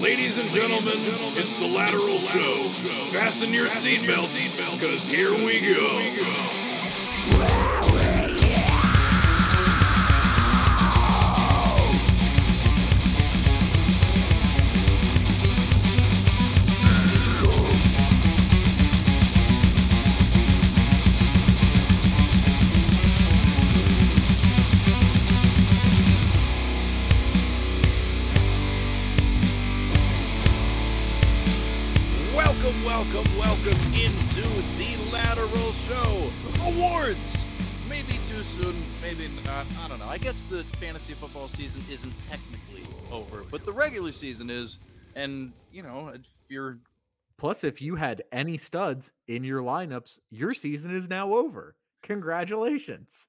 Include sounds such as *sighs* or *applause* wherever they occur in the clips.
Ladies and gentlemen, it's the Lateral Show. Fasten your seatbelts, because here we go. Fantasy football season isn't technically over, but the regular season is. And, you know, if you're. Plus, if you had any studs in your lineups, your season is now over. Congratulations.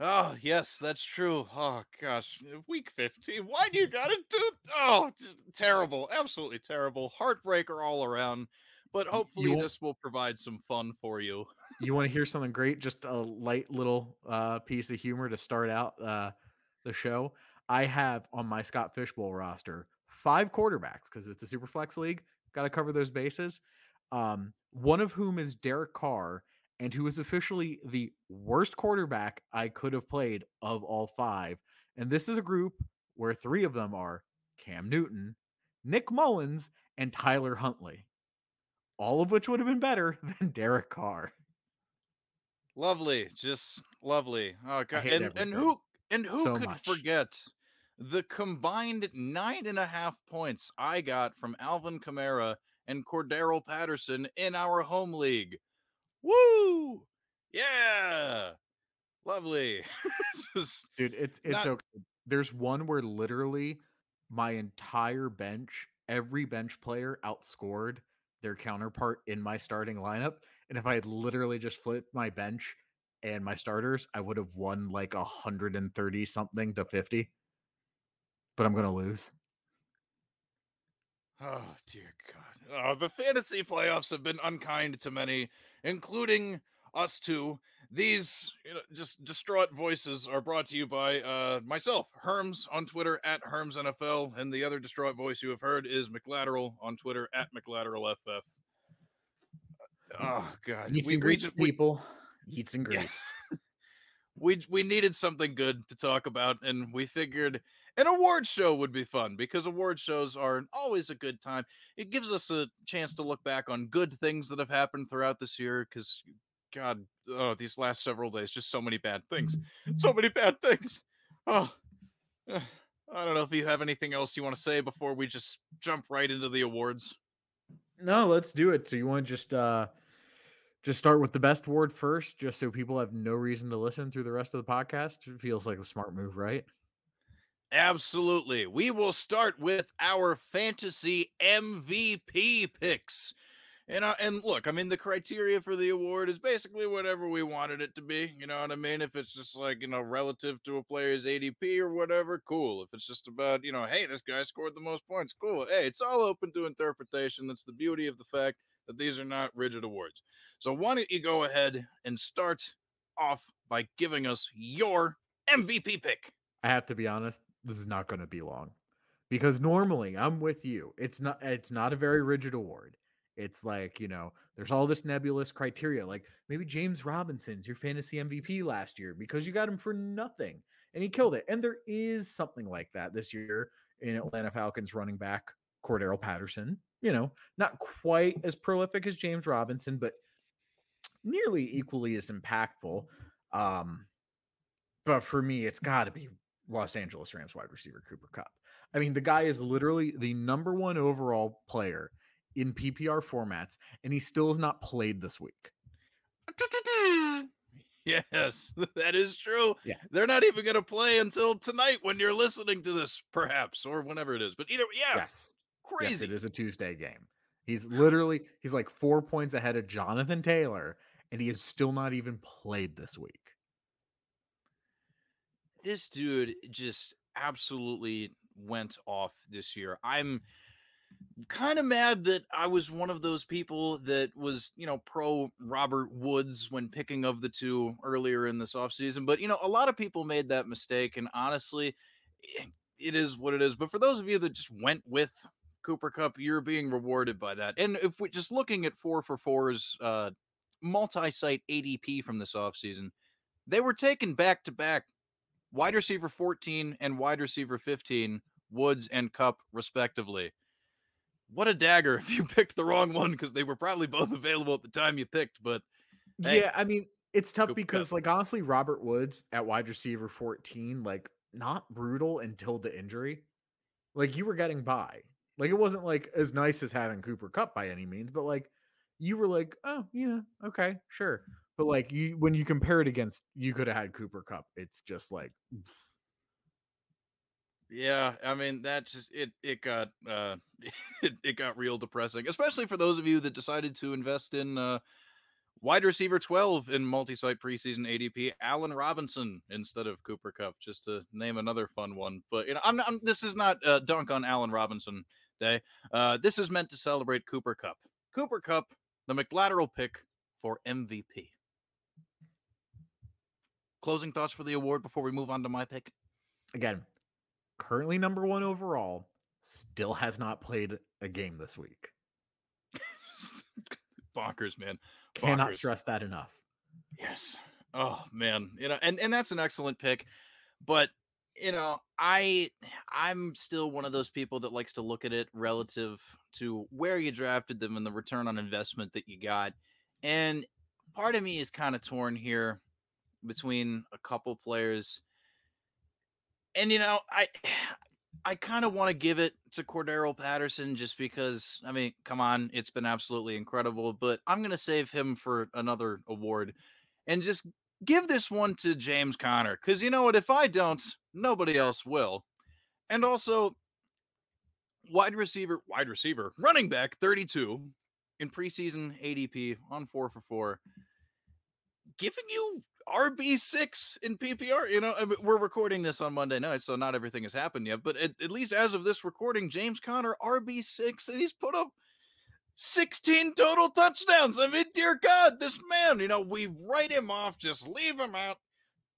Oh, yes, that's true. Oh, gosh. Week 15. Why do you gotta do. Oh, terrible. Absolutely terrible. Heartbreaker all around. But hopefully, this will provide some fun for you. You want to hear something great? Just a light little uh, piece of humor to start out uh, the show. I have on my Scott Fishbowl roster five quarterbacks because it's a super flex league. Got to cover those bases. Um, one of whom is Derek Carr, and who is officially the worst quarterback I could have played of all five. And this is a group where three of them are Cam Newton, Nick Mullens, and Tyler Huntley. All of which would have been better *laughs* than Derek Carr. Lovely, just lovely. Oh god, and and who and who so could much. forget the combined nine and a half points I got from Alvin Kamara and Cordarrelle Patterson in our home league? Woo! Yeah, lovely. *laughs* just Dude, it's it's Not- okay. There's one where literally my entire bench, every bench player outscored their counterpart in my starting lineup. And if I had literally just flipped my bench and my starters, I would have won like a hundred and thirty something to fifty. But I'm gonna lose. Oh dear God! Oh, the fantasy playoffs have been unkind to many, including us two. These you know, just distraught voices are brought to you by uh, myself, Herms on Twitter at Herms NFL, and the other distraught voice you have heard is McLateral on Twitter at McLateralFF. Oh God! Eats We- we just- we- people. Eats and Yeah. greets. *laughs* we we needed something good to talk about and we figured an award show would be fun because award shows are always a good time it gives us a chance to look back on good things that have happened throughout this year because god oh these last several days just so many bad things so many bad things oh i don't know if you have anything else you want to say before we just jump right into the awards No, let's do it. So you want to just uh just start with the best word first, just so people have no reason to listen through the rest of the podcast. It feels like a smart move, right? Absolutely. We will start with our fantasy MVP picks. And uh, and look, I mean the criteria for the award is basically whatever we wanted it to be. You know what I mean? If it's just like, you know, relative to a player's ADP or whatever, cool. If it's just about, you know, hey, this guy scored the most points, cool. Hey, it's all open to interpretation. That's the beauty of the fact that these are not rigid awards. So why don't you go ahead and start off by giving us your MVP pick? I have to be honest, this is not going to be long. Because normally I'm with you. It's not it's not a very rigid award. It's like, you know, there's all this nebulous criteria. Like maybe James Robinson's your fantasy MVP last year because you got him for nothing and he killed it. And there is something like that this year in Atlanta Falcons running back Cordarrelle Patterson. You know, not quite as prolific as James Robinson, but nearly equally as impactful. Um, but for me, it's got to be Los Angeles Rams wide receiver Cooper Kupp. I mean, the guy is literally the number one overall player in PPR formats, and he still has not played this week. *laughs* Yes, *laughs* that is true. Yeah. They're not even going to play until tonight when you're listening to this, perhaps, or whenever it is. But either, yeah, Yes. Yes, it is a Tuesday game. He's literally he's like four points ahead of Jonathan Taylor, and he has still not even played this week. this dude just absolutely went off this year. I'm kind of mad that I was one of those people that was, you know, pro Robert Woods when picking of the two earlier in this offseason. But, you know, a lot of people made that mistake. And honestly, it is what it is. But for those of you that just went with Cooper Kupp, you're being rewarded by that. And if we're just looking at four for fours, uh, multi-site ADP from this offseason, they were taken back to back wide receiver 14 and wide receiver 15, Woods and Kupp, respectively. What a dagger *laughs* if you picked the wrong one because they were probably both available at the time you picked. But hey, Yeah, I mean, it's tough because, like, honestly, Robert Woods at wide receiver 14, like, not brutal until the injury. Like, you were getting by. Like, it wasn't like as nice as having Cooper Kupp by any means, but like, you were like, oh, yeah, okay, sure. But like, you when you compare it against, you could have had Cooper Kupp. It's just like, Yeah, I mean that just it it got uh *laughs* it, it got real depressing, especially for those of you that decided to invest in uh wide receiver 12 in multi-site preseason ADP, Allen Robinson instead of Cooper Kupp, just to name another fun one. But you know, I'm, not, I'm this is not a dunk on Allen Robinson day. Uh this is meant to celebrate Cooper Kupp. Cooper Kupp, the McLateral pick for MVP. Closing thoughts for the award before we move on to my pick. again, currently number one overall, still has not played a game this week. *laughs* Bonkers, man. Cannot Bonkers. stress that enough. Yes. Oh man, you know, and and that's an excellent pick, but you know, I I'm still one of those people that likes to look at it relative to where you drafted them and the return on investment that you got. And part of me is kind of torn here between a couple players. And you know, I *sighs* I kind of want to give it to Cordarrelle Patterson just because I mean, come on, it's been absolutely incredible, but I'm going to save him for another award and just give this one to James Conner cuz you know what if I don't, nobody else will. And also wide receiver, wide receiver, running back 32 in preseason ADP on 4 for 4 giving you RB6 in PPR. You know, I mean, we're recording this on Monday night, so not everything has happened yet. But at, at least as of this recording, James Conner RB6, and he's put up 16 total touchdowns. I mean, dear God, this man, you know, we write him off, just leave him out,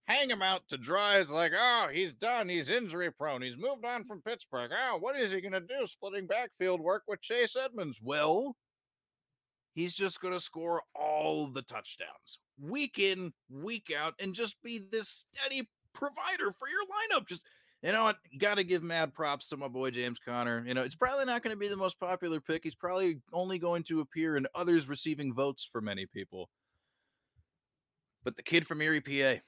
hang him out to dry. It's like, oh, he's done. He's injury prone. He's moved on from Pittsburgh. Oh, what is he going to do? Splitting backfield work with Chase Edmonds. Well, he's just going to score all the touchdowns week in, week out, and just be this steady provider for your lineup. Just, you know what? Got to give mad props to my boy James Conner. You know, it's probably not going to be the most popular pick. He's probably only going to appear in others receiving votes for many people. But the kid from Erie, PA,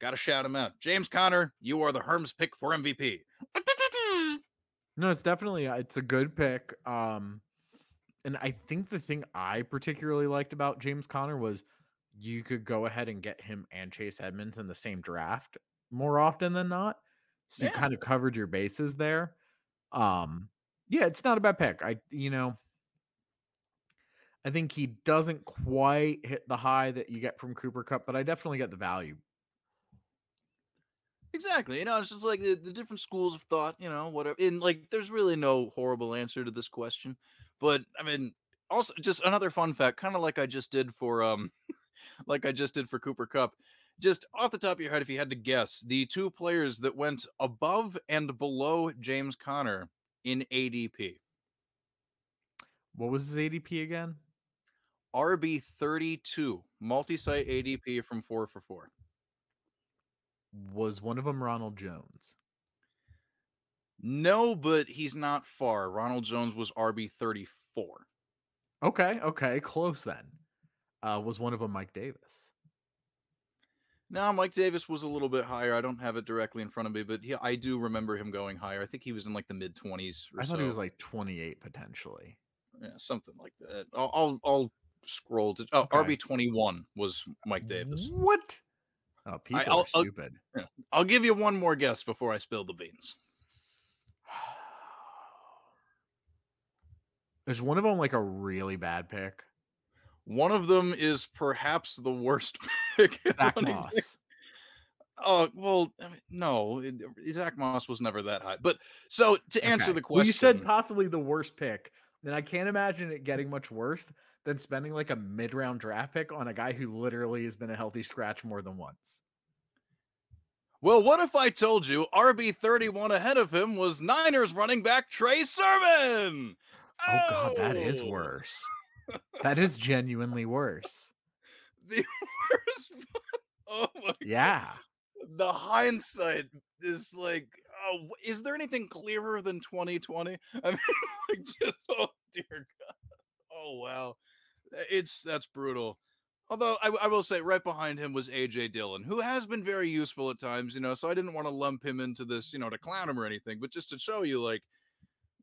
got to shout him out. James Conner, you are the Herms pick for MVP. No, it's definitely uh, it's a good pick. Um, and I think the thing I particularly liked about James Conner was you could go ahead and get him and Chase Edmonds in the same draft more often than not. So you kind of covered your bases there. Um, yeah, it's not a bad pick. I you know, I think he doesn't quite hit the high that you get from Cooper Kupp, but I definitely get the value. Exactly. You know, it's just like the, the different schools of thought, you know, whatever. And like, there's really no horrible answer to this question. But I mean, also just another fun fact, kind of like I just did for um *laughs* like I just did for Cooper Kupp. Just off the top of your head, if you had to guess, the two players that went above and below James Conner in ADP. What was his ADP again? RB 32, multi site ADP from four for four. Was one of them Ronald Jones? No, but he's not far. Ronald Jones was RB 34. Okay, okay, close then. Uh, was one of them Mike Davis? No, Mike Davis was a little bit higher. I don't have it directly in front of me, but he, I do remember him going higher. I think he was in like the mid 20s. I thought he was like 28 potentially. yeah, something like that. I'll I'll, I'll scroll to oh, Okay. RB 21 was Mike Davis. What? Oh, people I'll- are I'll- stupid. I'll give you one more guess before I spill the beans. *sighs* Is one of them like a really bad pick? One of them is perhaps the worst *laughs* pick. Zack *laughs* Moss. Oh well, I mean, no, it- uh, Zack Moss was never that high. But so to answer Okay. the question, Well, you said possibly the worst pick. Then I can't imagine it getting much worse than spending like a mid-round draft pick on a guy who literally has been a healthy scratch more than once. Well, what if I told you RB31 ahead of him was Niners running back Trey Sermon? Oh, God, that is Oh, worse. That is genuinely worse. The worst. *laughs* Oh my God. Yeah. the hindsight is like oh is there anything clearer than 2020 *laughs* i mean like just oh dear god oh wow it's that's brutal although I, I will say right behind him was aj dillon who has been very useful at times you know so i didn't want to lump him into this you know to clown him or anything but just to show you like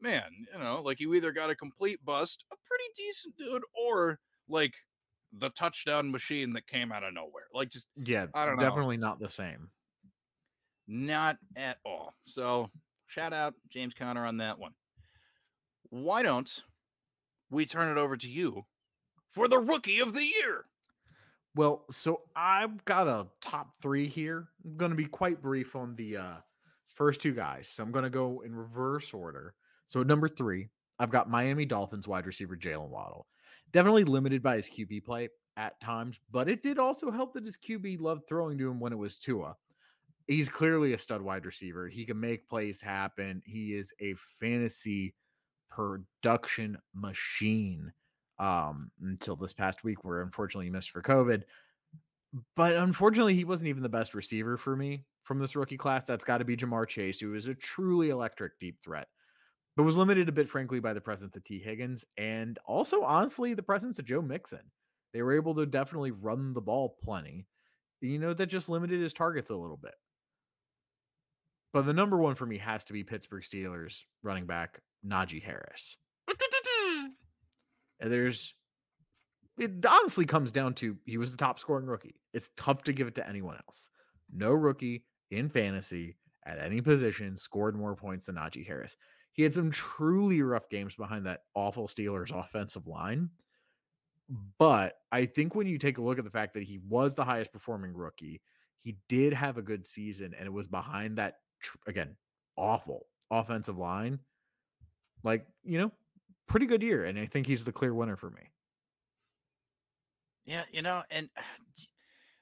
man you know like you either got a complete bust a pretty decent dude or like the touchdown machine that came out of nowhere like just Yeah. I don't know. definitely not the same. Not at all. So shout out James Conner on that one. Why don't we turn it over to you for the rookie of the year? Well, so I've got a top three here. I'm going to be quite brief on the uh, first two guys. So I'm going to go in reverse order. So at number three, I've got Miami Dolphins wide receiver Jaylen Waddle. Definitely limited by his QB play at times, but it did also help that his QB loved throwing to him when it was Tua. He's clearly a stud wide receiver. He can make plays happen. He is a fantasy production machine um, until this past week, where unfortunately he missed for COVID. But unfortunately, he wasn't even the best receiver for me from this rookie class. That's got to be Ja'Marr Chase, who is a truly electric deep threat, but was limited a bit, frankly, by the presence of Tee Higgins and also, honestly, the presence of Joe Mixon. They were able to definitely run the ball plenty. You know, that just limited his targets a little bit. But the number one for me has to be Pittsburgh Steelers running back Najee Harris. And there's it honestly comes down to he was the top scoring rookie. It's tough to give it to anyone else. No rookie in fantasy at any position scored more points than Najee Harris. He had some truly rough games behind that awful Steelers offensive line. But I think when you take a look at the fact that he was the highest performing rookie, he did have a good season and it was behind that again, awful offensive line. Like, you know, pretty good year and I think he's the clear winner for me. Yeah, you know, and *sighs*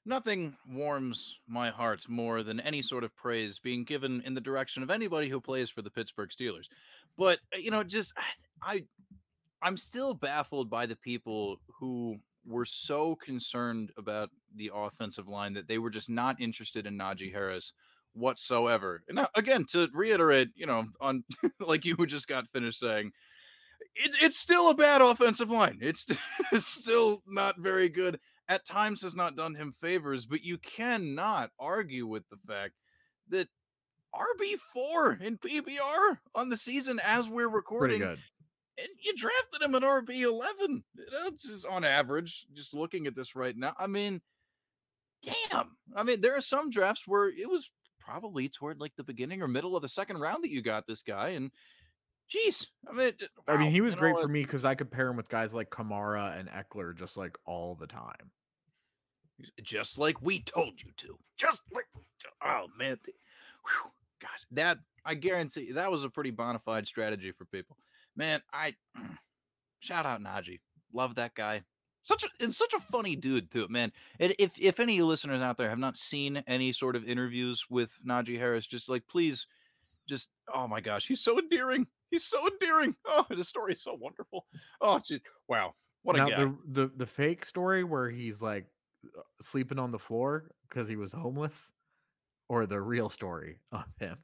nothing warms my heart more than any sort of praise being given in the direction of anybody who plays for the Pittsburgh Steelers. But uh, you know, just I I'm still baffled by the people who were so concerned about the offensive line that they were just not interested in Najee Harris whatsoever. And now, again, to reiterate, you know, on *laughs* like you just got finished saying, it, it's still a bad offensive line. It's, it's *laughs* still not very good. At times has not done him favors, but you cannot argue with the fact that RB4 in PPR on the season as we're recording. Pretty good. and you drafted him at RB eleven. That's just on average. Just looking at this right now, I mean, damn. I mean, there are some drafts where it was probably toward like the beginning or middle of the second round that you got this guy, and geez, I mean, it- I mean, he was you great for me because I could pair him with guys like Kamara and Ekeler just like all the time. just like we told you to. Just like oh man, whew, gosh, that I guarantee that was a pretty bona fide strategy for people. Man, I mm, shout out Najee, love that guy. Such a and such a funny dude too, man. And if if any of you listeners out there have not seen any sort of interviews with Najee Harris, just like please, just oh my gosh, he's so endearing. He's so endearing. Oh, the story is so wonderful. Oh, gee, wow, what a guy. the, the the fake story where he's like uh, sleeping on the floor because he was homeless, or the real story of him.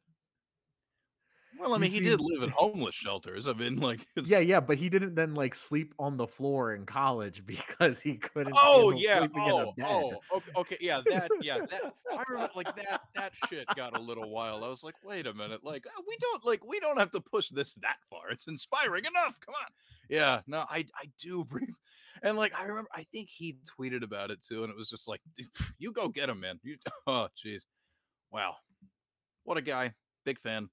Well, I mean, he see- did live in homeless shelters. I mean, *laughs* like, it's- Yeah, yeah, but he didn't then like sleep on the floor in college *laughs* because he couldn't. Oh yeah. sleeping in a Oh, oh, okay, okay, yeah. That, yeah. That I remember, like that. That shit got a little wild. I was like, wait a minute, like uh, we don't like we don't have to push this that far. It's inspiring enough. Come on. Yeah. No, I I do *laughs* brief, and like I remember, I think he tweeted about it too, and it was just like, you go get him, man. You. Oh, jeez. Wow. What a guy. Big fan.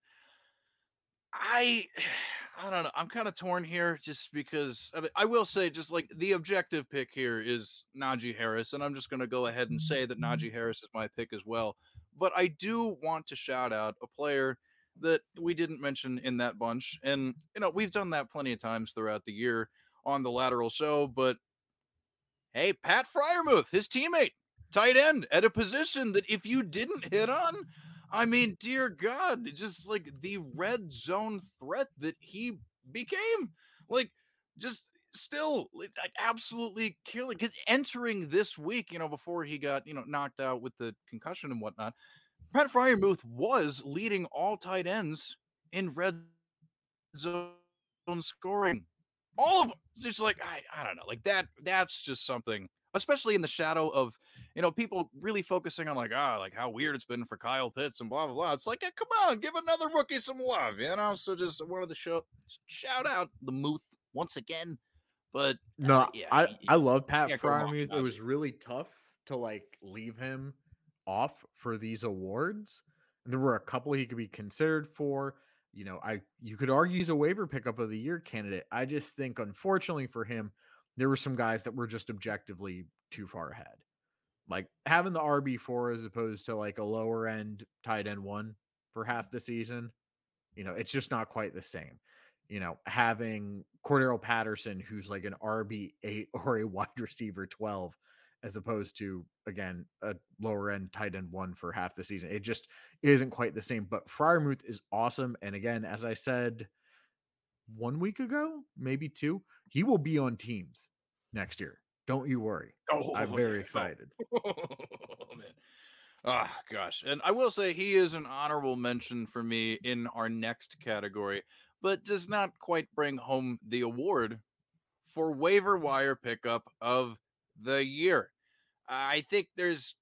I *sighs* I don't know. I'm kind of torn here just because I, mean, I will say just like the objective pick here is Najee Harris, and I'm just going to go ahead and mm-hmm. say that Najee Harris is my pick as well. But I do want to shout out a player that we didn't mention in that bunch, and you know we've done that plenty of times throughout the year on the lateral show. But hey, Pat Freiermuth, his teammate, tight end, at a position that if you didn't hit on, I mean, dear God, just like the red zone threat that he became. Like, just still like absolutely killing because entering this week, you know, before he got, you know, knocked out with the concussion and whatnot, Pat Freiermuth was leading all tight ends in red zone scoring. All of them. It's just like I, I don't know, like that. That's just something, especially in the shadow of you know people really focusing on like ah, like how weird it's been for Kyle Pitts and blah blah blah. It's like yeah, come on, give another rookie some love, you know. So just one of the show shout out the Muth once again. But No, uh, yeah, I y- I love Pat Freiermuth. It was really tough to like leave him off for these awards. And there were a couple he could be considered for. You know, I you could argue he's a waiver pickup of the year candidate. I just think unfortunately for him, there were some guys that were just objectively too far ahead. Like having the RB four as opposed to like a lower end tight end one for half the season, you know, it's just not quite the same. You know, having Cordarrelle Patterson, who's like an RB eight *laughs* or a wide receiver 12, as opposed to again a lower end tight end one for half the season. It just isn't quite the same. But Freiermuth is awesome. And again, as I said one week ago, maybe two, he will be on teams next year. Don't you worry. Oh, I'm *laughs* very no. excited. *laughs* Oh man. Ah, gosh. And I will say he is an honorable mention for me in our next category, but does not quite bring home the award for waiver wire pickup of the year. I think there's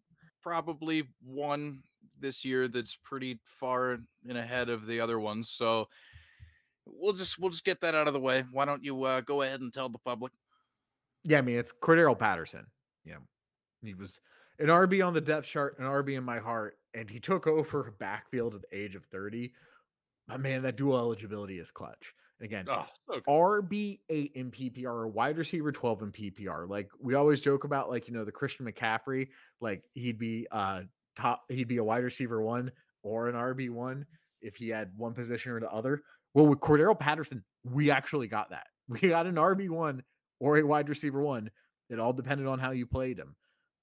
probably one this year that's pretty far and ahead of the other ones. So we'll just we'll just get that out of the way. Why don't you uh, go ahead and tell the public? Yeah, I mean it's Cordarrelle Patterson. Yeah, he was an RB on the depth chart, an RB in my heart, and he took *laughs* over a backfield at the age of 30. But man, that dual eligibility is clutch. And again, Oh, so. RB eight in PPR or wide receiver 12 in PPR. Like we always joke about, like, you know, the Christian McCaffrey, like he'd be uh top, he'd be a wide receiver one or an RB one if he had one position or the other. Well, with Cordarrelle Patterson, we actually got that. *laughs* We got an RB one or a wide receiver one. It all depended on how you played him.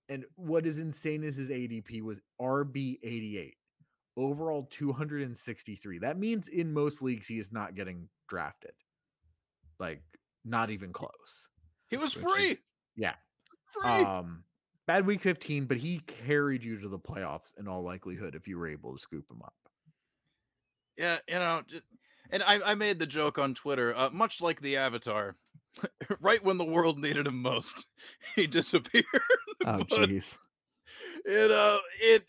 And what is insane is his ADP was RB 88 overall 263. That means in most leagues he is not getting drafted. Like not even close. He was which is- free. Yeah. Free. Um bad week 15, but he carried you to the playoffs in all likelihood if you were able to scoop him up. Yeah, you know, just, and I, I made the joke on Twitter, uh, much like the Avatar, *laughs* right when the world needed him most, *laughs* he disappeared. *laughs* Oh jeez. you know, it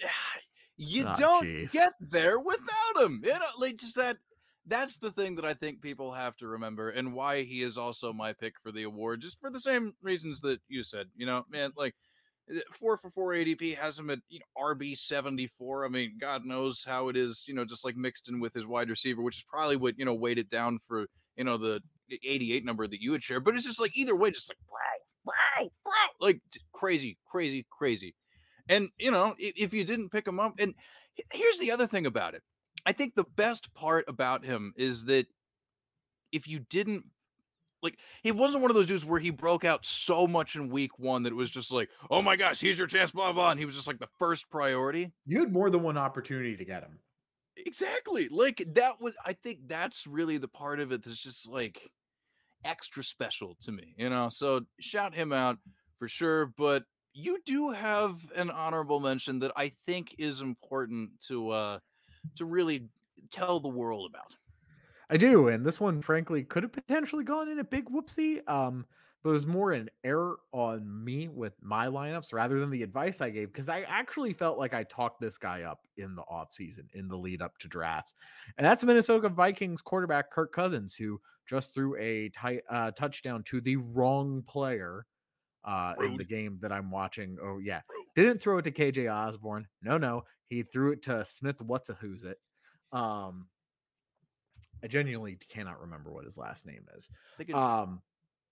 you Ah, don't jeez. get there without him. You know, like just that. That's the thing that I think people have to remember, and why he is also my pick for the award, just for the same reasons that you said. You know, man, like uh, four for four ADP has him at you know, RB seventy four. I mean, God knows how it is. You know, just like mixed in with his wide receiver, which is probably what you know weighed it down for you know the eighty eight number that you would share. But it's just like either way, just like brow, brow, brow, like crazy, crazy, crazy. And you know, if you didn't pick him up, and here's the other thing about it. I think the best part about him is that if you didn't like he wasn't one of those dudes where he broke out so much in week one that it was just like, oh my gosh, here's your chance, blah blah. And he was just like the first priority. You had more than one opportunity to get him. Exactly. Like that was I think that's really the part of it that's just like extra special to me, you know. So shout him out for sure. But you do have an honorable mention that I think is important to uh to really tell the world about. I do, and this one, frankly, could have potentially gone in a big whoopsie. Um, but it was more an error on me with my lineups rather than the advice I gave because I actually felt like I talked this guy up in the offseason, in the lead up to drafts. And that's Minnesota Vikings quarterback Kirk Cousins, who just threw a uh, touchdown to the wrong player uh, in the game that I'm watching. Oh, yeah. Didn't throw it to KJ Osborn. No, no. He threw it to Smith What's a Who's It. Um, I genuinely cannot remember what his last name is. I think it's Um,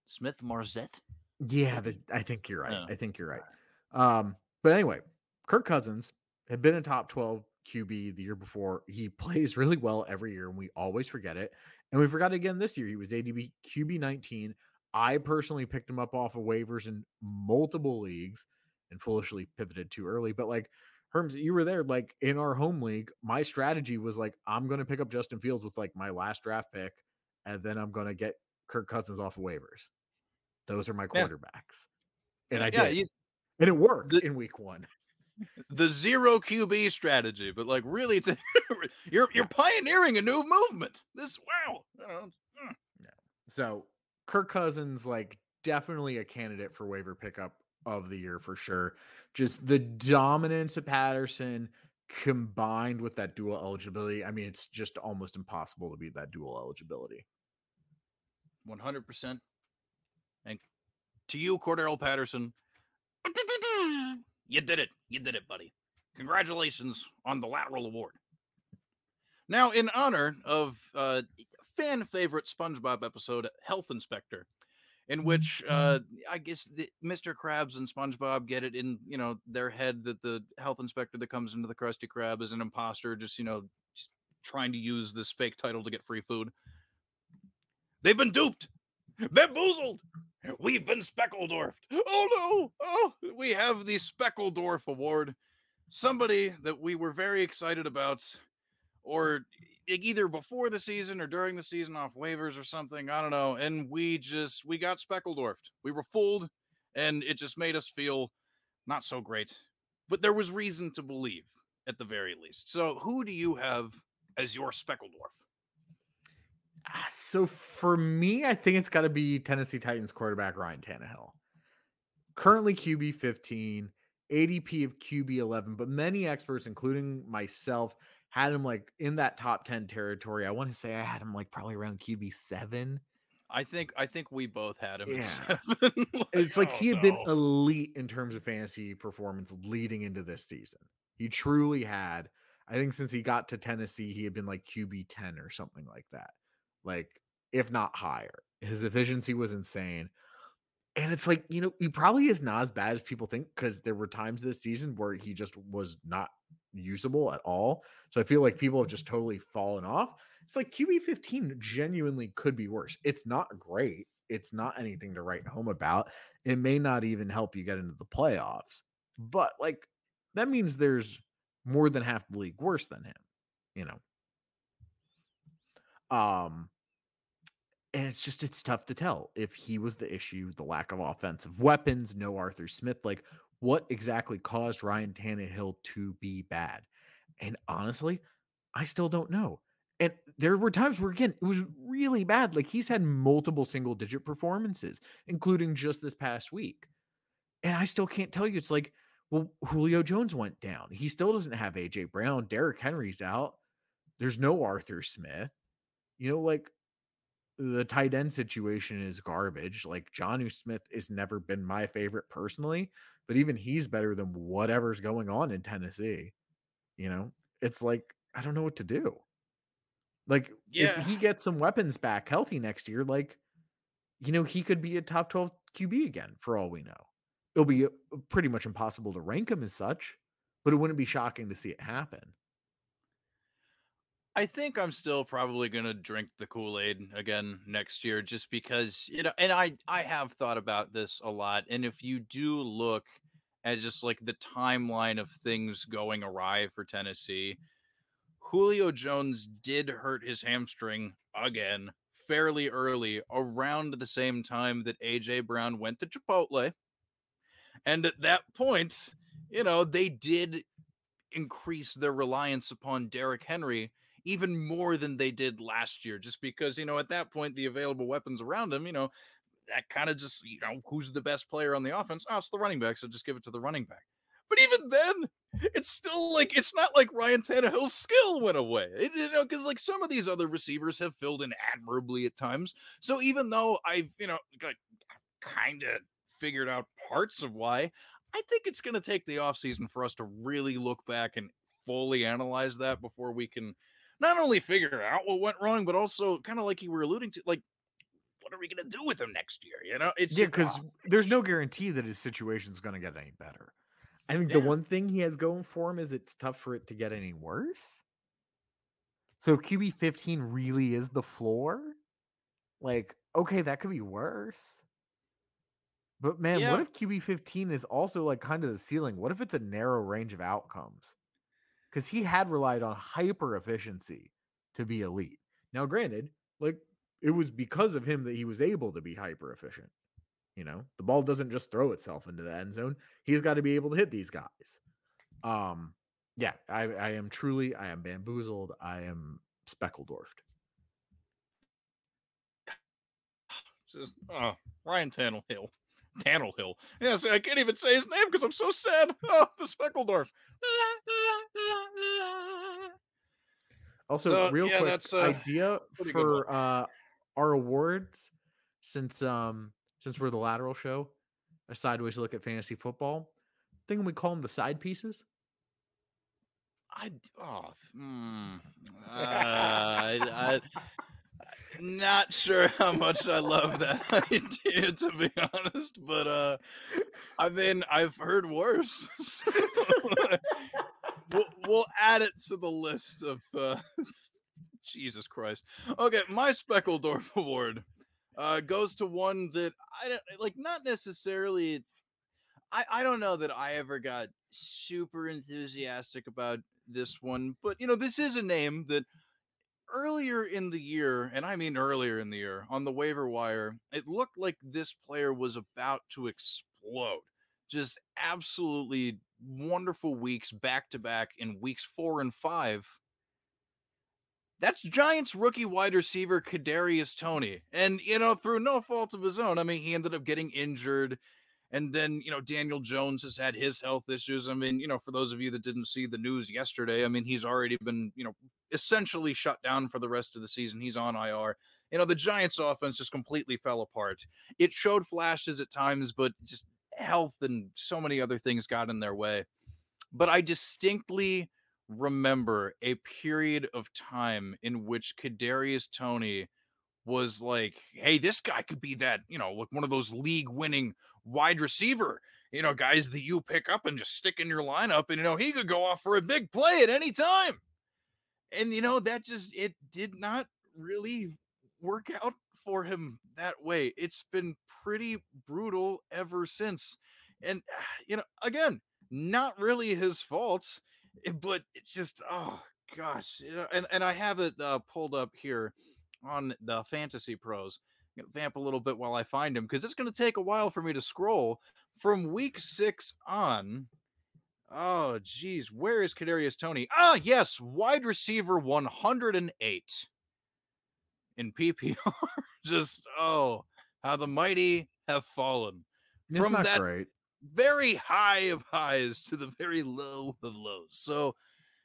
Smith-Marsette. yeah, the, I think you're right. I think you're right. Um, but anyway, Kirk Cousins had been a top 12 QB the year before. He *laughs* plays really well every year, and we always forget it. And we forgot again this year. He was ADP QB 19. I personally picked him up off of waivers in multiple leagues and foolishly pivoted too early. But like Herms, you were there. Like in our home league, my strategy was like, I'm going to pick up Justin Fields with like my last draft pick, and then I'm going to get Kirk Cousins off of waivers. Those are my Yeah. quarterbacks, and I yeah, did, you, and it worked The- in week one. the zero QB strategy, but like really, it's *laughs* you're you're pioneering a new movement. This wow, know, hmm. So Kirk Cousins, like definitely a candidate for waiver pickup of the year for sure. Just the dominance of Patterson combined with that dual eligibility. I mean, it's just almost impossible to beat that dual eligibility. one hundred percent. And to you, Cordarrelle Patterson, *clears throat* you did it. You did it, buddy. Congratulations on the lateral award. Now, in honor of uh, fan favorite SpongeBob episode, Health Inspector, in which uh, I guess the, Mr. Krabs and SpongeBob get it in you know their head that the health inspector that comes into the Krusty Krab is an imposter, just you know just trying to use this fake title to get free food. They've been duped, bamboozled. We've been Speckledorfed. Oh no! Oh, we have the Speckledorf Award. Somebody that we were very excited about, or either before the season or during the season off waivers or something. I don't know. And we just we got Speckledorfed. We were fooled, and it just made us feel not so great. But there was reason to believe at the very least. So who do you have as your Speckledorf? Ah, So for me, I think it's got to be Tennessee Titans quarterback Ryan Tannehill. Currently QB 15, ADP of QB 11, but many experts, including myself, had him like in that top 10 territory. I want to say I had him like probably around QB 7. I think I think we both had him. *laughs* Yeah. seven. *laughs* It's like oh, he had been elite in terms of fantasy performance leading into this season. He truly had. I think since he got to Tennessee, he had been like QB 10 or something like that. Like, if not higher. His efficiency was insane. And it's like, you know, he probably is not as bad as people think because there were times this season where he just was not usable at all. So I feel like people have just totally fallen off. It's like QB 15 genuinely could be worse. It's not great. It's not anything to write home about. It may not even help you get into the playoffs. But like that means there's more than half the league worse than him, you know. Um and it's just it's tough to tell if he was the issue, the lack of offensive weapons, no Arthur Smith, like what exactly caused Ryan Tannehill to be bad. And honestly, I still don't know. And there were times where again it was really bad. Like he's had multiple single digit performances, including just this past week. And I still can't tell you. It's like, well, Julio Jones went down. He still doesn't have AJ Brown. Derrick Henry's out. There's no Arthur Smith. You know, like the tight end situation is garbage. Like Jonnu Smith has never been my favorite personally, but even he's better than whatever's going on in Tennessee. You know, it's like I don't know what to do. Like Yeah. if he gets some weapons back healthy next year, like you know, he could be a top 12 QB again for all we know. It'll be uh, pretty much impossible to rank him as such, but it wouldn't be shocking to see it happen. I think I'm still probably going to drink the Kool-Aid again next year just because, you know, and I I have thought about this a lot and if you do look at just like the timeline of things going awry for Tennessee, Julio Jones did hurt his hamstring again fairly early around the same time that AJ Brown went to Chipotle. And at that point, you know, they did increase their reliance upon Derrick Henry even more than they did last year, just because, you know, at that point, the available weapons around him, you know, that kind of just, you know, who's the best player on the offense? Oh, it's the running back. So just give it to the running back. But even then, it's still like, it's not like Ryan Tannehill's skill went away, It- you know, because like some of these other receivers have filled in admirably at times. So even though I've, you know, kind of figured out parts of why, I think it's going to take the offseason for us to really look back and fully analyze that before we can not only figure out what went wrong, but also kind of like you were alluding to, like, what are we going to do with him next year? You know, it's Yeah, because there's no guarantee that his situation's going to get any better. I think Yeah. the one thing he has going for him is it's tough for it to get any worse. So QB 15 really is the floor. Like, okay, that could be worse. But man, Yeah. what if QB 15 is also like kind of the ceiling? What if it's a narrow range of outcomes? Because he had relied on hyper efficiency to be elite. Now, granted, like it was because of him that he was able to be hyper efficient. You know, the ball doesn't just throw itself into the end zone. He's got to be able to hit these guys. Um, yeah, I, I am truly, I am bamboozled. I am Speckeldorfed. Just, *sighs* oh, Ryan Tannehill. Tannehill. Yes, I can't even say his name because I'm so sad. Oh, *laughs* the Speckeldorf. Also, So, real yeah, quick that's, uh, idea for uh our awards since um since we're the lateral show, a sideways look at fantasy football. Think we call them the side pieces. I oh, hmm, uh, I, I, *laughs* not sure how much I love that *laughs* idea to be honest, but uh, I mean I've heard worse. *laughs* so, we'll add it to the list of uh, *laughs* Jesus Christ. Okay, my Speckeldorf *laughs* award uh, goes to one that I don't like, not necessarily. I, I don't know that I ever got super enthusiastic about this one, but you know, this is a name that earlier in the year, and I mean earlier in the year, on the waiver wire, it looked like this player was about to explode. Just absolutely wonderful weeks back to back in weeks four and five. That's Giants rookie wide receiver Kadarius Toney. And you know, through no fault of his own, I mean, he ended up getting injured. And then, you know, Daniel Jones has had his health issues. I mean, you know, for those of you that didn't see the news yesterday, I mean, he's already been, you know, essentially shut down for the rest of the season. He's on IR. You know, the Giants offense just completely fell apart. It showed flashes at times, but just health and so many other things got in their way. But I distinctly remember a period of time in which Kadarius Toney was like, hey, this guy could be that, you know, like one of those league winning wide receiver, you know, guys that you pick up and just stick in your lineup. And, you know, he could go off for a big play at any time. And, you know, that just, it did not really work out for him that way. It's been pretty brutal ever since. And, *sighs* you know, again, not really his fault, eh, but it's just, oh gosh. And, and I have it uh, pulled up here on the Fantasy Pros. Vamp a little bit while I find him because it's going to take a while for me to scroll from week six on. Oh, geez, where is Kadarius Toney? Ah, yes, wide receiver 108 in PPR. *laughs* Just oh, how the mighty have fallen It's from not that great. very high of highs to the very low of lows. So,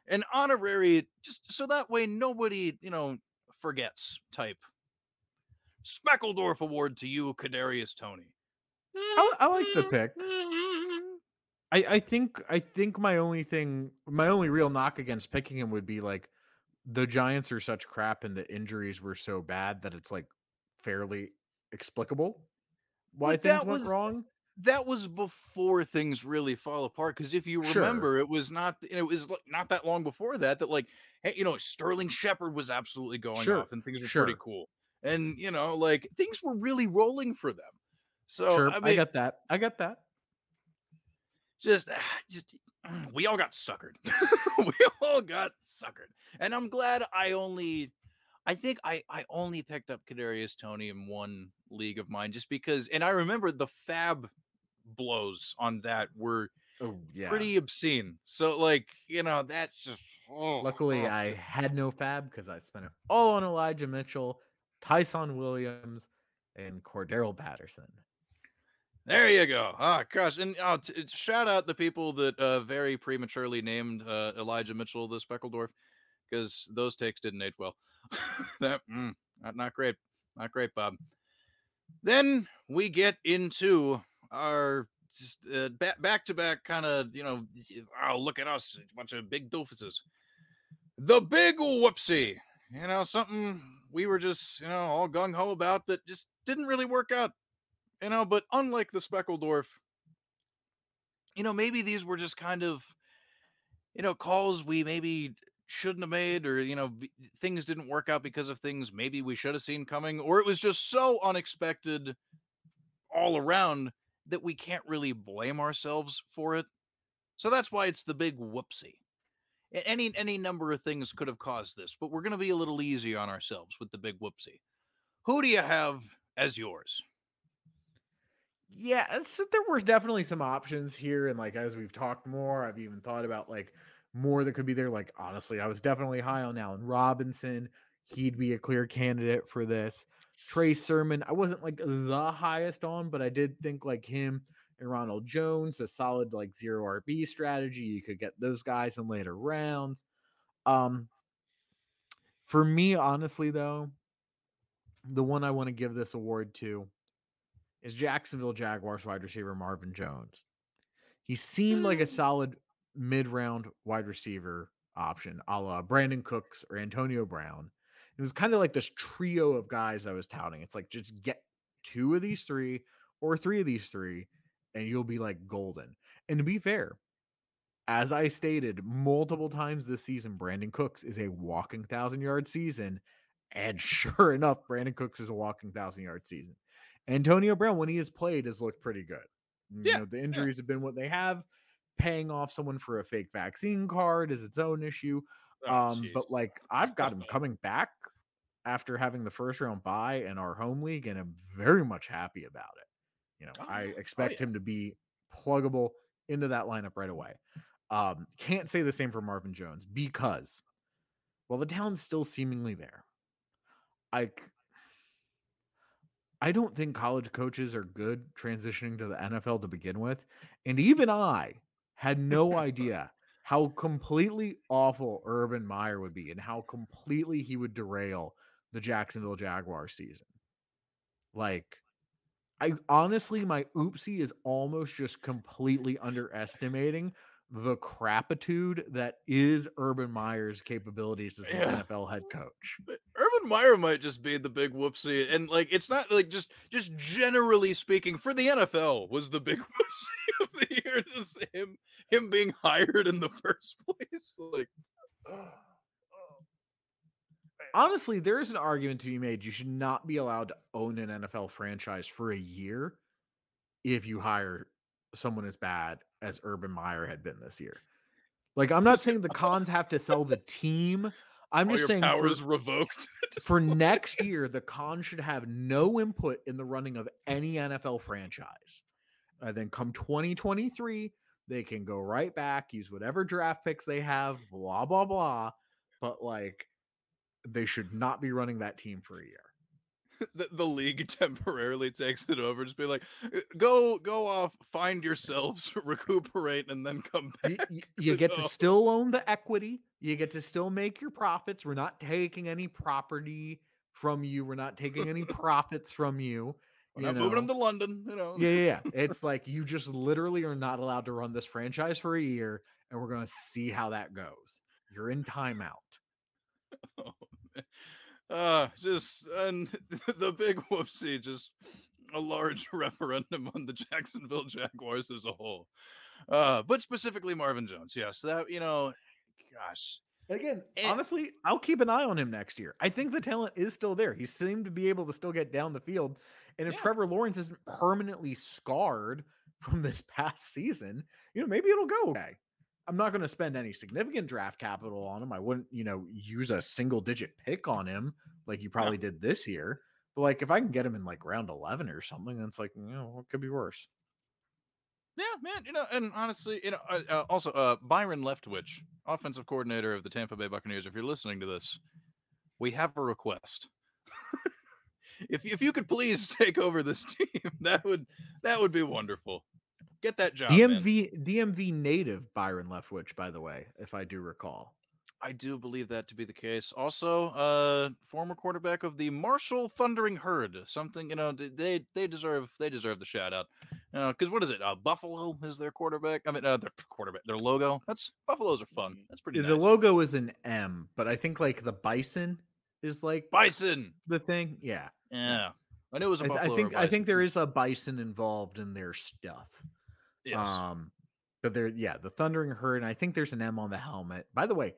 an honorary, just so that way nobody, you know, forgets type. Speckledorf Award to you, Kadarius Toney. I, I like the pick. I, I think I think my only thing, my only real knock against picking him would be like the Giants are such crap and the injuries were so bad that it's like fairly explicable why But things that went was- wrong. That was before things really fall apart. Because if you Sure. remember, it was not, it was not that long before that that like, hey, you know, Sterling Shepard was absolutely going Sure, off and things were pretty cool. And you know, like things were really rolling for them. So sure, I I, got that. I got that. just *sighs* just we all got suckered. *laughs* we all got suckered. And I'm glad I only I think I I only picked up Kadarius Toney in one league of mine just because and I remember the fab blows on that were Oh yeah. pretty obscene. So like, you know, that's just oh, Luckily, oh. I had no fab because I spent it all on Elijah Mitchell, Ty'Son Williams, and Cordarrelle Patterson. There you go. Ah, gosh, and uh, t- t- shout out the people that uh, very prematurely named uh, Elijah Mitchell the Speckeldorf because those takes didn't age well. *laughs* that mm, not, not great, not great, Bob. Then we get into our just uh, back to back kind of you know. Oh, look at us, a bunch of big doofuses. The big whoopsie. You know, something we were just you know all gung ho about that just didn't really work out you know but unlike the speckeldorf you know maybe these were just kind of you know calls we maybe shouldn't have made or you know b- things didn't work out because of things maybe we should have seen coming or it was just so unexpected all around that we can't really blame ourselves for it. So that's why it's the big whoopsie. Any any number of things could have caused this, but we're going to be a little easy on ourselves with the big whoopsie. Who do you have as yours? Yeah, so there were definitely some options here, and like as we've talked more, I've even thought about like more that could be there. Like honestly, I was definitely high on Allen Robinson. He'd be a clear candidate for this. Trey Sermon, I wasn't like the highest on, but I did think like him and Ronald Jones, a solid like zero RB strategy. You could get those guys in later rounds. Um, for me, honestly, though, the one I want to give this award to is Jacksonville Jaguars wide receiver Marvin Jones. He seemed like a mm. solid mid round wide receiver option, a la Brandin Cooks or Antonio Brown. It was kind of like this trio of guys I was touting. It's like just get two of these three or three of these three, and you'll be like golden. And to be fair, as I stated multiple times this season, Brandin Cooks is a walking thousand yard season. And *laughs* sure enough, Brandin Cooks is a walking thousand yard season. Antonio Brown, when he has played, has looked pretty good. You yeah, know, the injuries yeah. have been what they have. Paying off someone for a fake vaccine card is its own issue. Oh, um, geez. but like I've got him coming back after having the first round bye in our home league, and I'm very much happy about it. You know, oh, I oh, expect oh, yeah. him to be pluggable into that lineup right away. Um, can't say the same for Marvin Jones because well, the talent's still seemingly there. I I don't think college coaches are good transitioning to the NFL to begin with. And even I had no idea how completely awful Urban Meyer would be and how completely he would derail the Jacksonville Jaguar season. Like, I honestly, my oopsie is almost just completely underestimating the crapitude that is Urban Meyer's capabilities as an yeah. NFL head coach. Urban Meyer might just be the big whoopsie, and like it's not like just just generally speaking for the NFL was the big *laughs* whoopsie of the year. Just him him being hired in the first place. Like, *sighs* oh, honestly, there is an argument to be made. You should not be allowed to own an NFL franchise for a year if you hire someone as bad as Urban Meyer had been this year. Like I'm not saying the *laughs* Khans have to sell the team. I'm All just saying powers *laughs* for, revoked. for next year, the Khan should have no input in the running of any NFL franchise. And then come 2023, they can go right back, use whatever draft picks they have, blah blah blah. But like, they should not be running that team for a year. *laughs* the, the league *laughs* temporarily takes it over. Just be like, uh, go go off, find yourselves, *laughs* recuperate, and then come back. You, you get to still own the equity. You get to still make your profits. We're not taking any property from you. We're not taking any profits from you. We're you not know. moving them to London. You know. Yeah, yeah, yeah. It's like you just literally are not allowed to run this franchise for a year, and we're gonna see how that goes. You're in timeout. Oh, uh just and *laughs* the big whoopsie just a large *laughs* referendum on the Jacksonville Jaguars as a whole. Uh but specifically Marvin Jones. Yes, that you know, gosh. Again, and, honestly, I'll keep an eye on him next year. I think the talent is still there. He seemed to be able to still get down the field. And if yeah. Trevor Lawrence isn't permanently scarred from this *laughs* past season, you know, maybe it'll go okay. I'm not going to spend any significant draft capital on him. I wouldn't, you know, use a single digit pick on him like you probably yeah. did this year. But like if I can get him in like round 11 or something, that's like, you know, it could be worse. Yeah, man. You know, and honestly, you know, uh, uh, also uh, Byron Leftwich, offensive coordinator of the Tampa Bay Buccaneers. If you're listening to this, we have a request. *laughs* if if you could please *laughs* take over this *laughs* team, that would that would be wonderful. Get that job. DMV man. DMV native Byron Leftwich, by the way, if I do recall. I do believe that to be the case. Also, uh, former quarterback of the Marshall Thundering Herd. Something you know they they deserve they deserve the shout out. Because uh, what is it? Uh, Buffalo is their quarterback. I mean, uh, their quarterback, their logo. That's Buffaloes are fun. That's pretty. The nice. logo is an M, but I think like the bison is like bison. The thing, yeah, yeah. I knew it was a I, I think I think there is a bison involved in their stuff. Yes. Um, but there, yeah, the Thundering Herd, and I think there's an M on the helmet. By the way,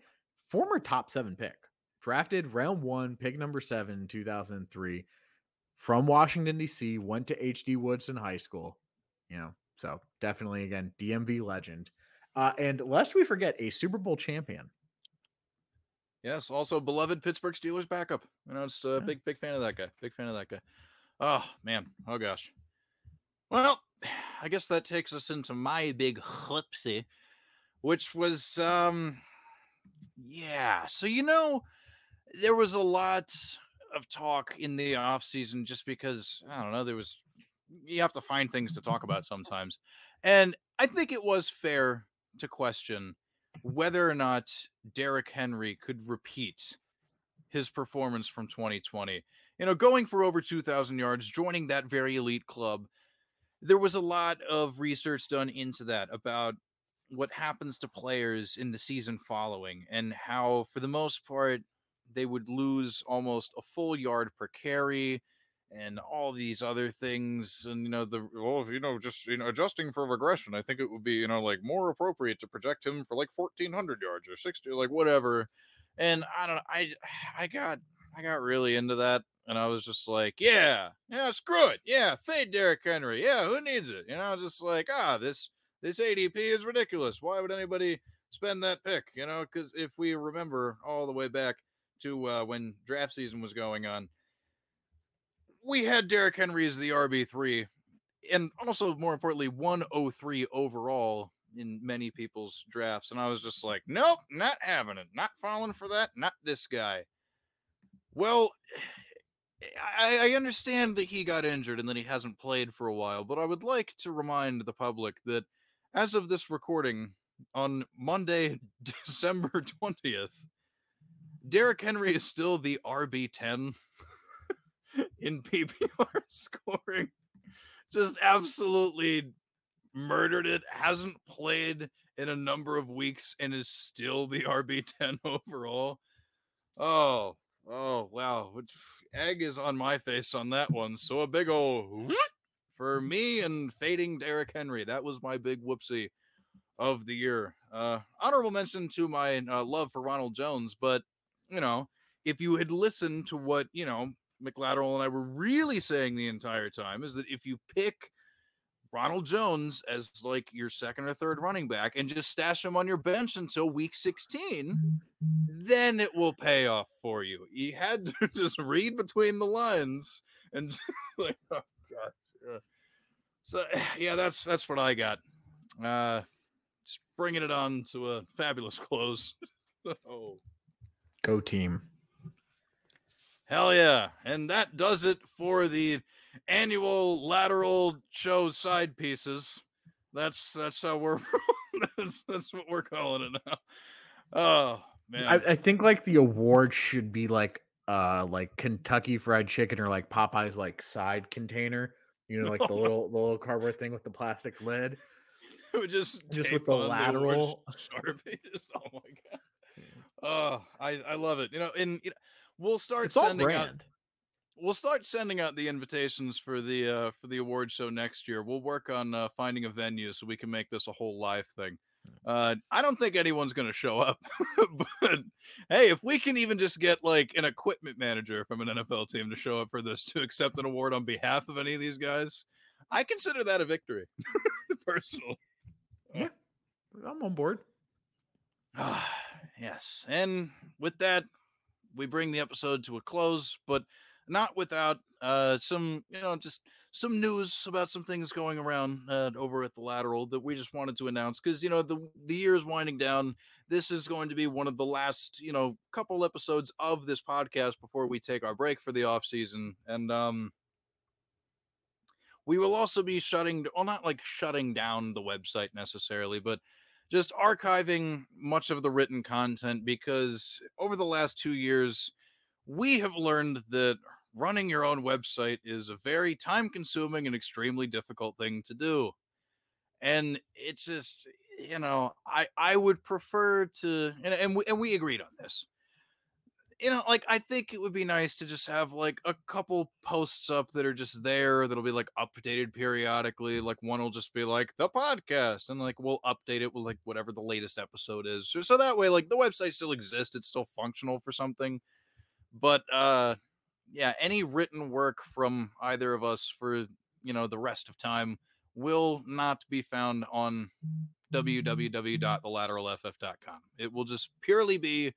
former top seven pick, drafted round one, pick number seven, 2003, from Washington, D.C., went to H.D. Woodson High School. you know. So definitely again, DMV legend. Uh, and lest we forget, a Super Bowl champion. Yes, also beloved Pittsburgh Steelers backup. You know, it's a Yeah. big, big fan of that guy. Big fan of that guy. Oh man, oh gosh. Well, I guess that takes us into my big whoopsie, which was um, yeah. So you know, there was a lot of talk in the off season just because I don't know. There was you have to find things to talk about sometimes, and I think it was fair to question whether or not Derrick Henry could repeat his performance from 2020. You know, going for over 2,000 yards, joining that very elite club. There was a lot of research done into that about what happens to players in the season following and how, for the most part, they would lose almost a full yard per carry and all these other things and you know the well you know just you know adjusting for regression i think it would be you know like more appropriate to project him for like 1400 yards or 60 like whatever. And i don't know i *sighs* i got i got really into that and i was just like yeah yeah screw it yeah fade Derrick henry yeah who needs it? You know just like ah this this adp is ridiculous. Why would anybody spend that pick? You know because if we remember all the way back to uh, when draft season was going on we had Derrick Henry as the RB3 and also more importantly 103 overall in many people's drafts and I was just like nope not having it not falling for that not this guy. Well I, I understand that he got injured and that he hasn't played for a while but I would like to remind the public that as of this recording on Monday *laughs* December 20th Derrick Henry is still the RB10 *laughs* in PPR scoring. Just absolutely murdered it. Hasn't played in a number of weeks and is still the RB10 *laughs* overall. Oh, oh, wow. Egg is on my face on that one. So a big old for me and fading Derrick Henry. That was my big whoopsie of the year. Uh, honorable mention to my uh, love for Ronald Jones, but you know, if you had listened to what you know McLateral and I were really saying the entire time is that if you pick Ronald Jones as like your second or third running back and just stash him on your bench until week 16, then it will pay off for you. You had to *laughs* just read between the lines and *laughs* like, oh god. Yeah. So *sighs* yeah, that's that's what I got. Uh just bringing it on to a fabulous *laughs* close. oh. Go team. Hell yeah. And that does it for the annual lateral show side pieces. That's that's how we're *laughs* that's that's what we're calling it now. Oh man. I, I think like the award should be like uh like Kentucky Fried Chicken or like Popeye's like side container. You know, like the *laughs* little the little cardboard thing with the plastic lid. would just just with the lateral. *laughs* Sharpies. Oh my god. Oh, I I love it. You know, and you know, we'll start It's sending out. We'll start sending out the invitations for the uh for the award show next year. We'll work on uh, finding a venue so we can make this a whole live thing. Uh I don't think anyone's going to show up. *laughs* but hey, if we can even just get like an equipment manager from an NFL team to show up for this to accept an award on behalf of any of these guys, I consider that a victory. *laughs* Personally. Yeah, I'm on board. Ah, yes. And with that, we bring the episode to a close, but not without uh some, you know, just some news about some things going around uh, over at the lateral that we just wanted to announce because you know the the year is winding down. This is going to be one of the last, you know, couple episodes of this podcast before we take our break for the off season, and um, we will also be shutting, well, not like shutting down the website necessarily, but just archiving much of the written content because over the last two years, we have learned that running your own website is a very time consuming and extremely difficult thing to do. And it's just, you know, I, I would prefer to, and, and, we, and we agreed on this. You know, like I think it would be nice to just have like a couple posts up that are just there that'll be like updated periodically. Like one will just be like the podcast, and like we'll update it with like whatever the latest episode is. So, so that way, like the website still exists, it's still functional for something. But uh yeah, any written work from either of us for you know the rest of time will not be found on www.thelateralff.com. It will just purely be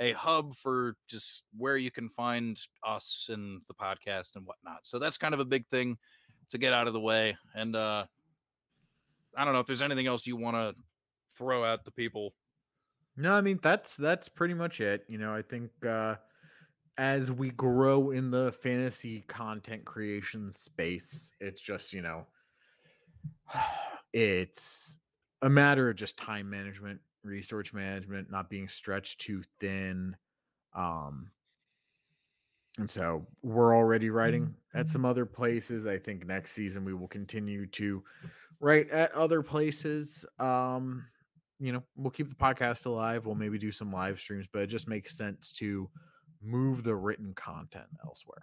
a hub for just where you can find us and the podcast and whatnot. So that's kind of a big thing to get out of the way. And uh I don't know if there's anything else you want to throw out to people. No, I mean that's that's pretty much it. You know, I think uh as we grow in the fantasy content creation space, it's just, you know, *sighs* it's a matter of just time management, resource management, not being stretched too thin. Um and so we're already writing at some other places. I think next season we will continue to write at other places. Um, you know, we'll keep the podcast alive. We'll maybe do some live streams, but it just makes sense to move the written content elsewhere.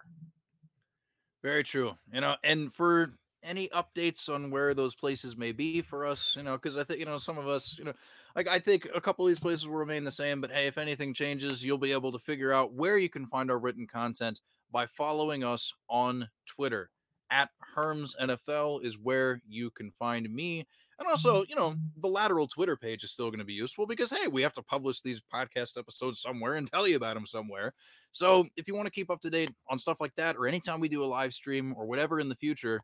Very true. You know, and for any updates on where those places may be for us, you know, because I think, you know, some of us, you know, like I think a couple of these places will remain the same, but hey, if anything changes, you'll be able to figure out where you can find our written content by following us on Twitter. At Herms NFL is where you can find me. And also, you know, the lateral Twitter page is still going to be useful because, hey, we have to publish these podcast episodes somewhere and tell you about them somewhere. So if you want to keep up to date on stuff like that, or anytime we do a live stream or whatever in the future,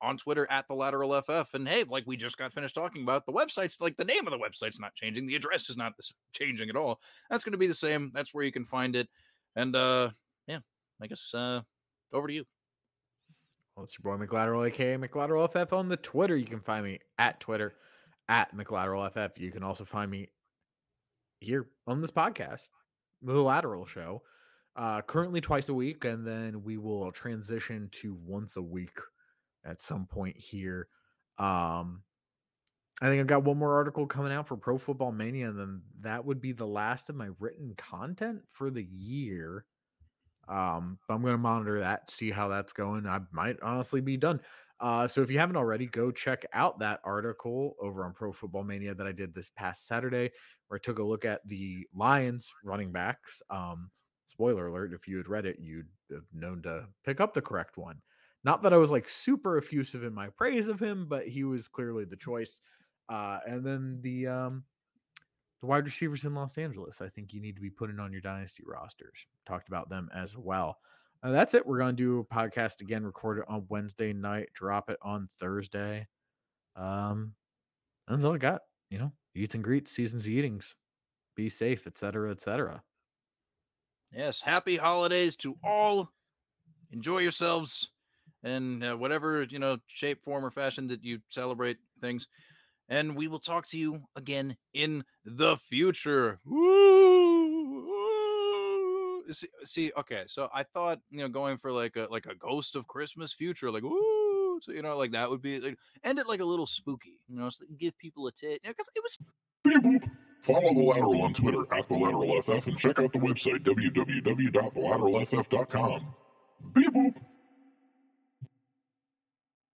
on Twitter at the lateral FF. And hey, like we just got finished talking about, the website's like the name of the website's not changing. The address is not changing at all. That's going to be the same. That's where you can find it. And uh yeah, I guess uh over to you. Well, it's your boy McLateral, aka McLateral FF on the Twitter. You can find me at Twitter at McLateral FF. You can also find me here on this podcast, the Lateral Show, uh, currently twice a week, and then we will transition to once a week at some point here. Um, I think I've got one more article coming out for Pro Football Mania, and then that would be the last of my written content for the year. Um, but I'm going to monitor that, see how that's going. I might honestly be done. Uh, so if you haven't already, go check out that article over on Pro Football Mania that I did this past Saturday, where I took a look at the Lions running backs. Um, spoiler alert: if you had read it, you'd have known to pick up the correct one. Not that I was like super effusive in my praise of him, but he was clearly the choice. Uh, and then the um, the wide receivers in Los Angeles, I think you need to be putting on your dynasty rosters. Talked about them as well. Uh, that's it. We're going to do a podcast again, record it on Wednesday night, drop it on Thursday. Um, that's all I got. You know, eats and greets, seasons eatings, be safe, etc., etc. Yes, happy holidays to all. Enjoy yourselves in uh, whatever you know shape, form, or fashion that you celebrate things. And we will talk to you again in the future. Woo! See, see, okay. So I thought you know going for like a like a ghost of Christmas future, like woo. So you know, like that would be like end it like a little spooky, you know, so give people a tit, because you know, it was. Beep. Follow the lateral on Twitter at the lateral FF and check out the website www.thelateralff.com. Beep boop.